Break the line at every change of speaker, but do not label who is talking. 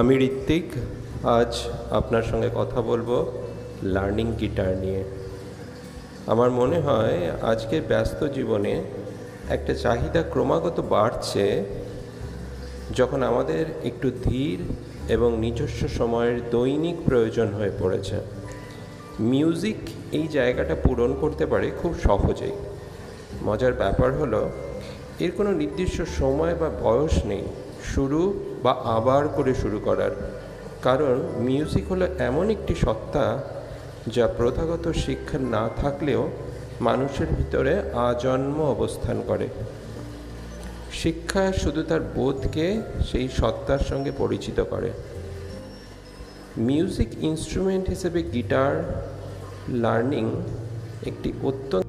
আমি ঋত্বিক, আজ আপনার সঙ্গে কথা বলব লার্নিং গিটার নিয়ে। আমার মনে হয় আজকের ব্যস্ত জীবনে একটা চাহিদা ক্রমাগত বাড়ছে যখন আমাদের একটু ধীর এবং নিজস্ব সময়ের দৈনিক প্রয়োজন হয়ে পড়েছে। মিউজিক এই জায়গাটা পূরণ করতে পারে খুব সহজেই। মজার ব্যাপার হলো, এর কোনো নির্দিষ্ট সময় বা বয়স নেই শুরু বা আবার করে শুরু করার। কারণ মিউজিক হলো এমন একটি সত্তা যা প্রথাগত শিক্ষা না থাকলেও মানুষের ভিতরে আজন্ম অবস্থান করে। শিক্ষা শুধু তার বোধকে সেই সত্তার সঙ্গে পরিচিত করে। মিউজিক ইনস্ট্রুমেন্ট হিসেবে গিটার লার্নিং একটি অত্যন্ত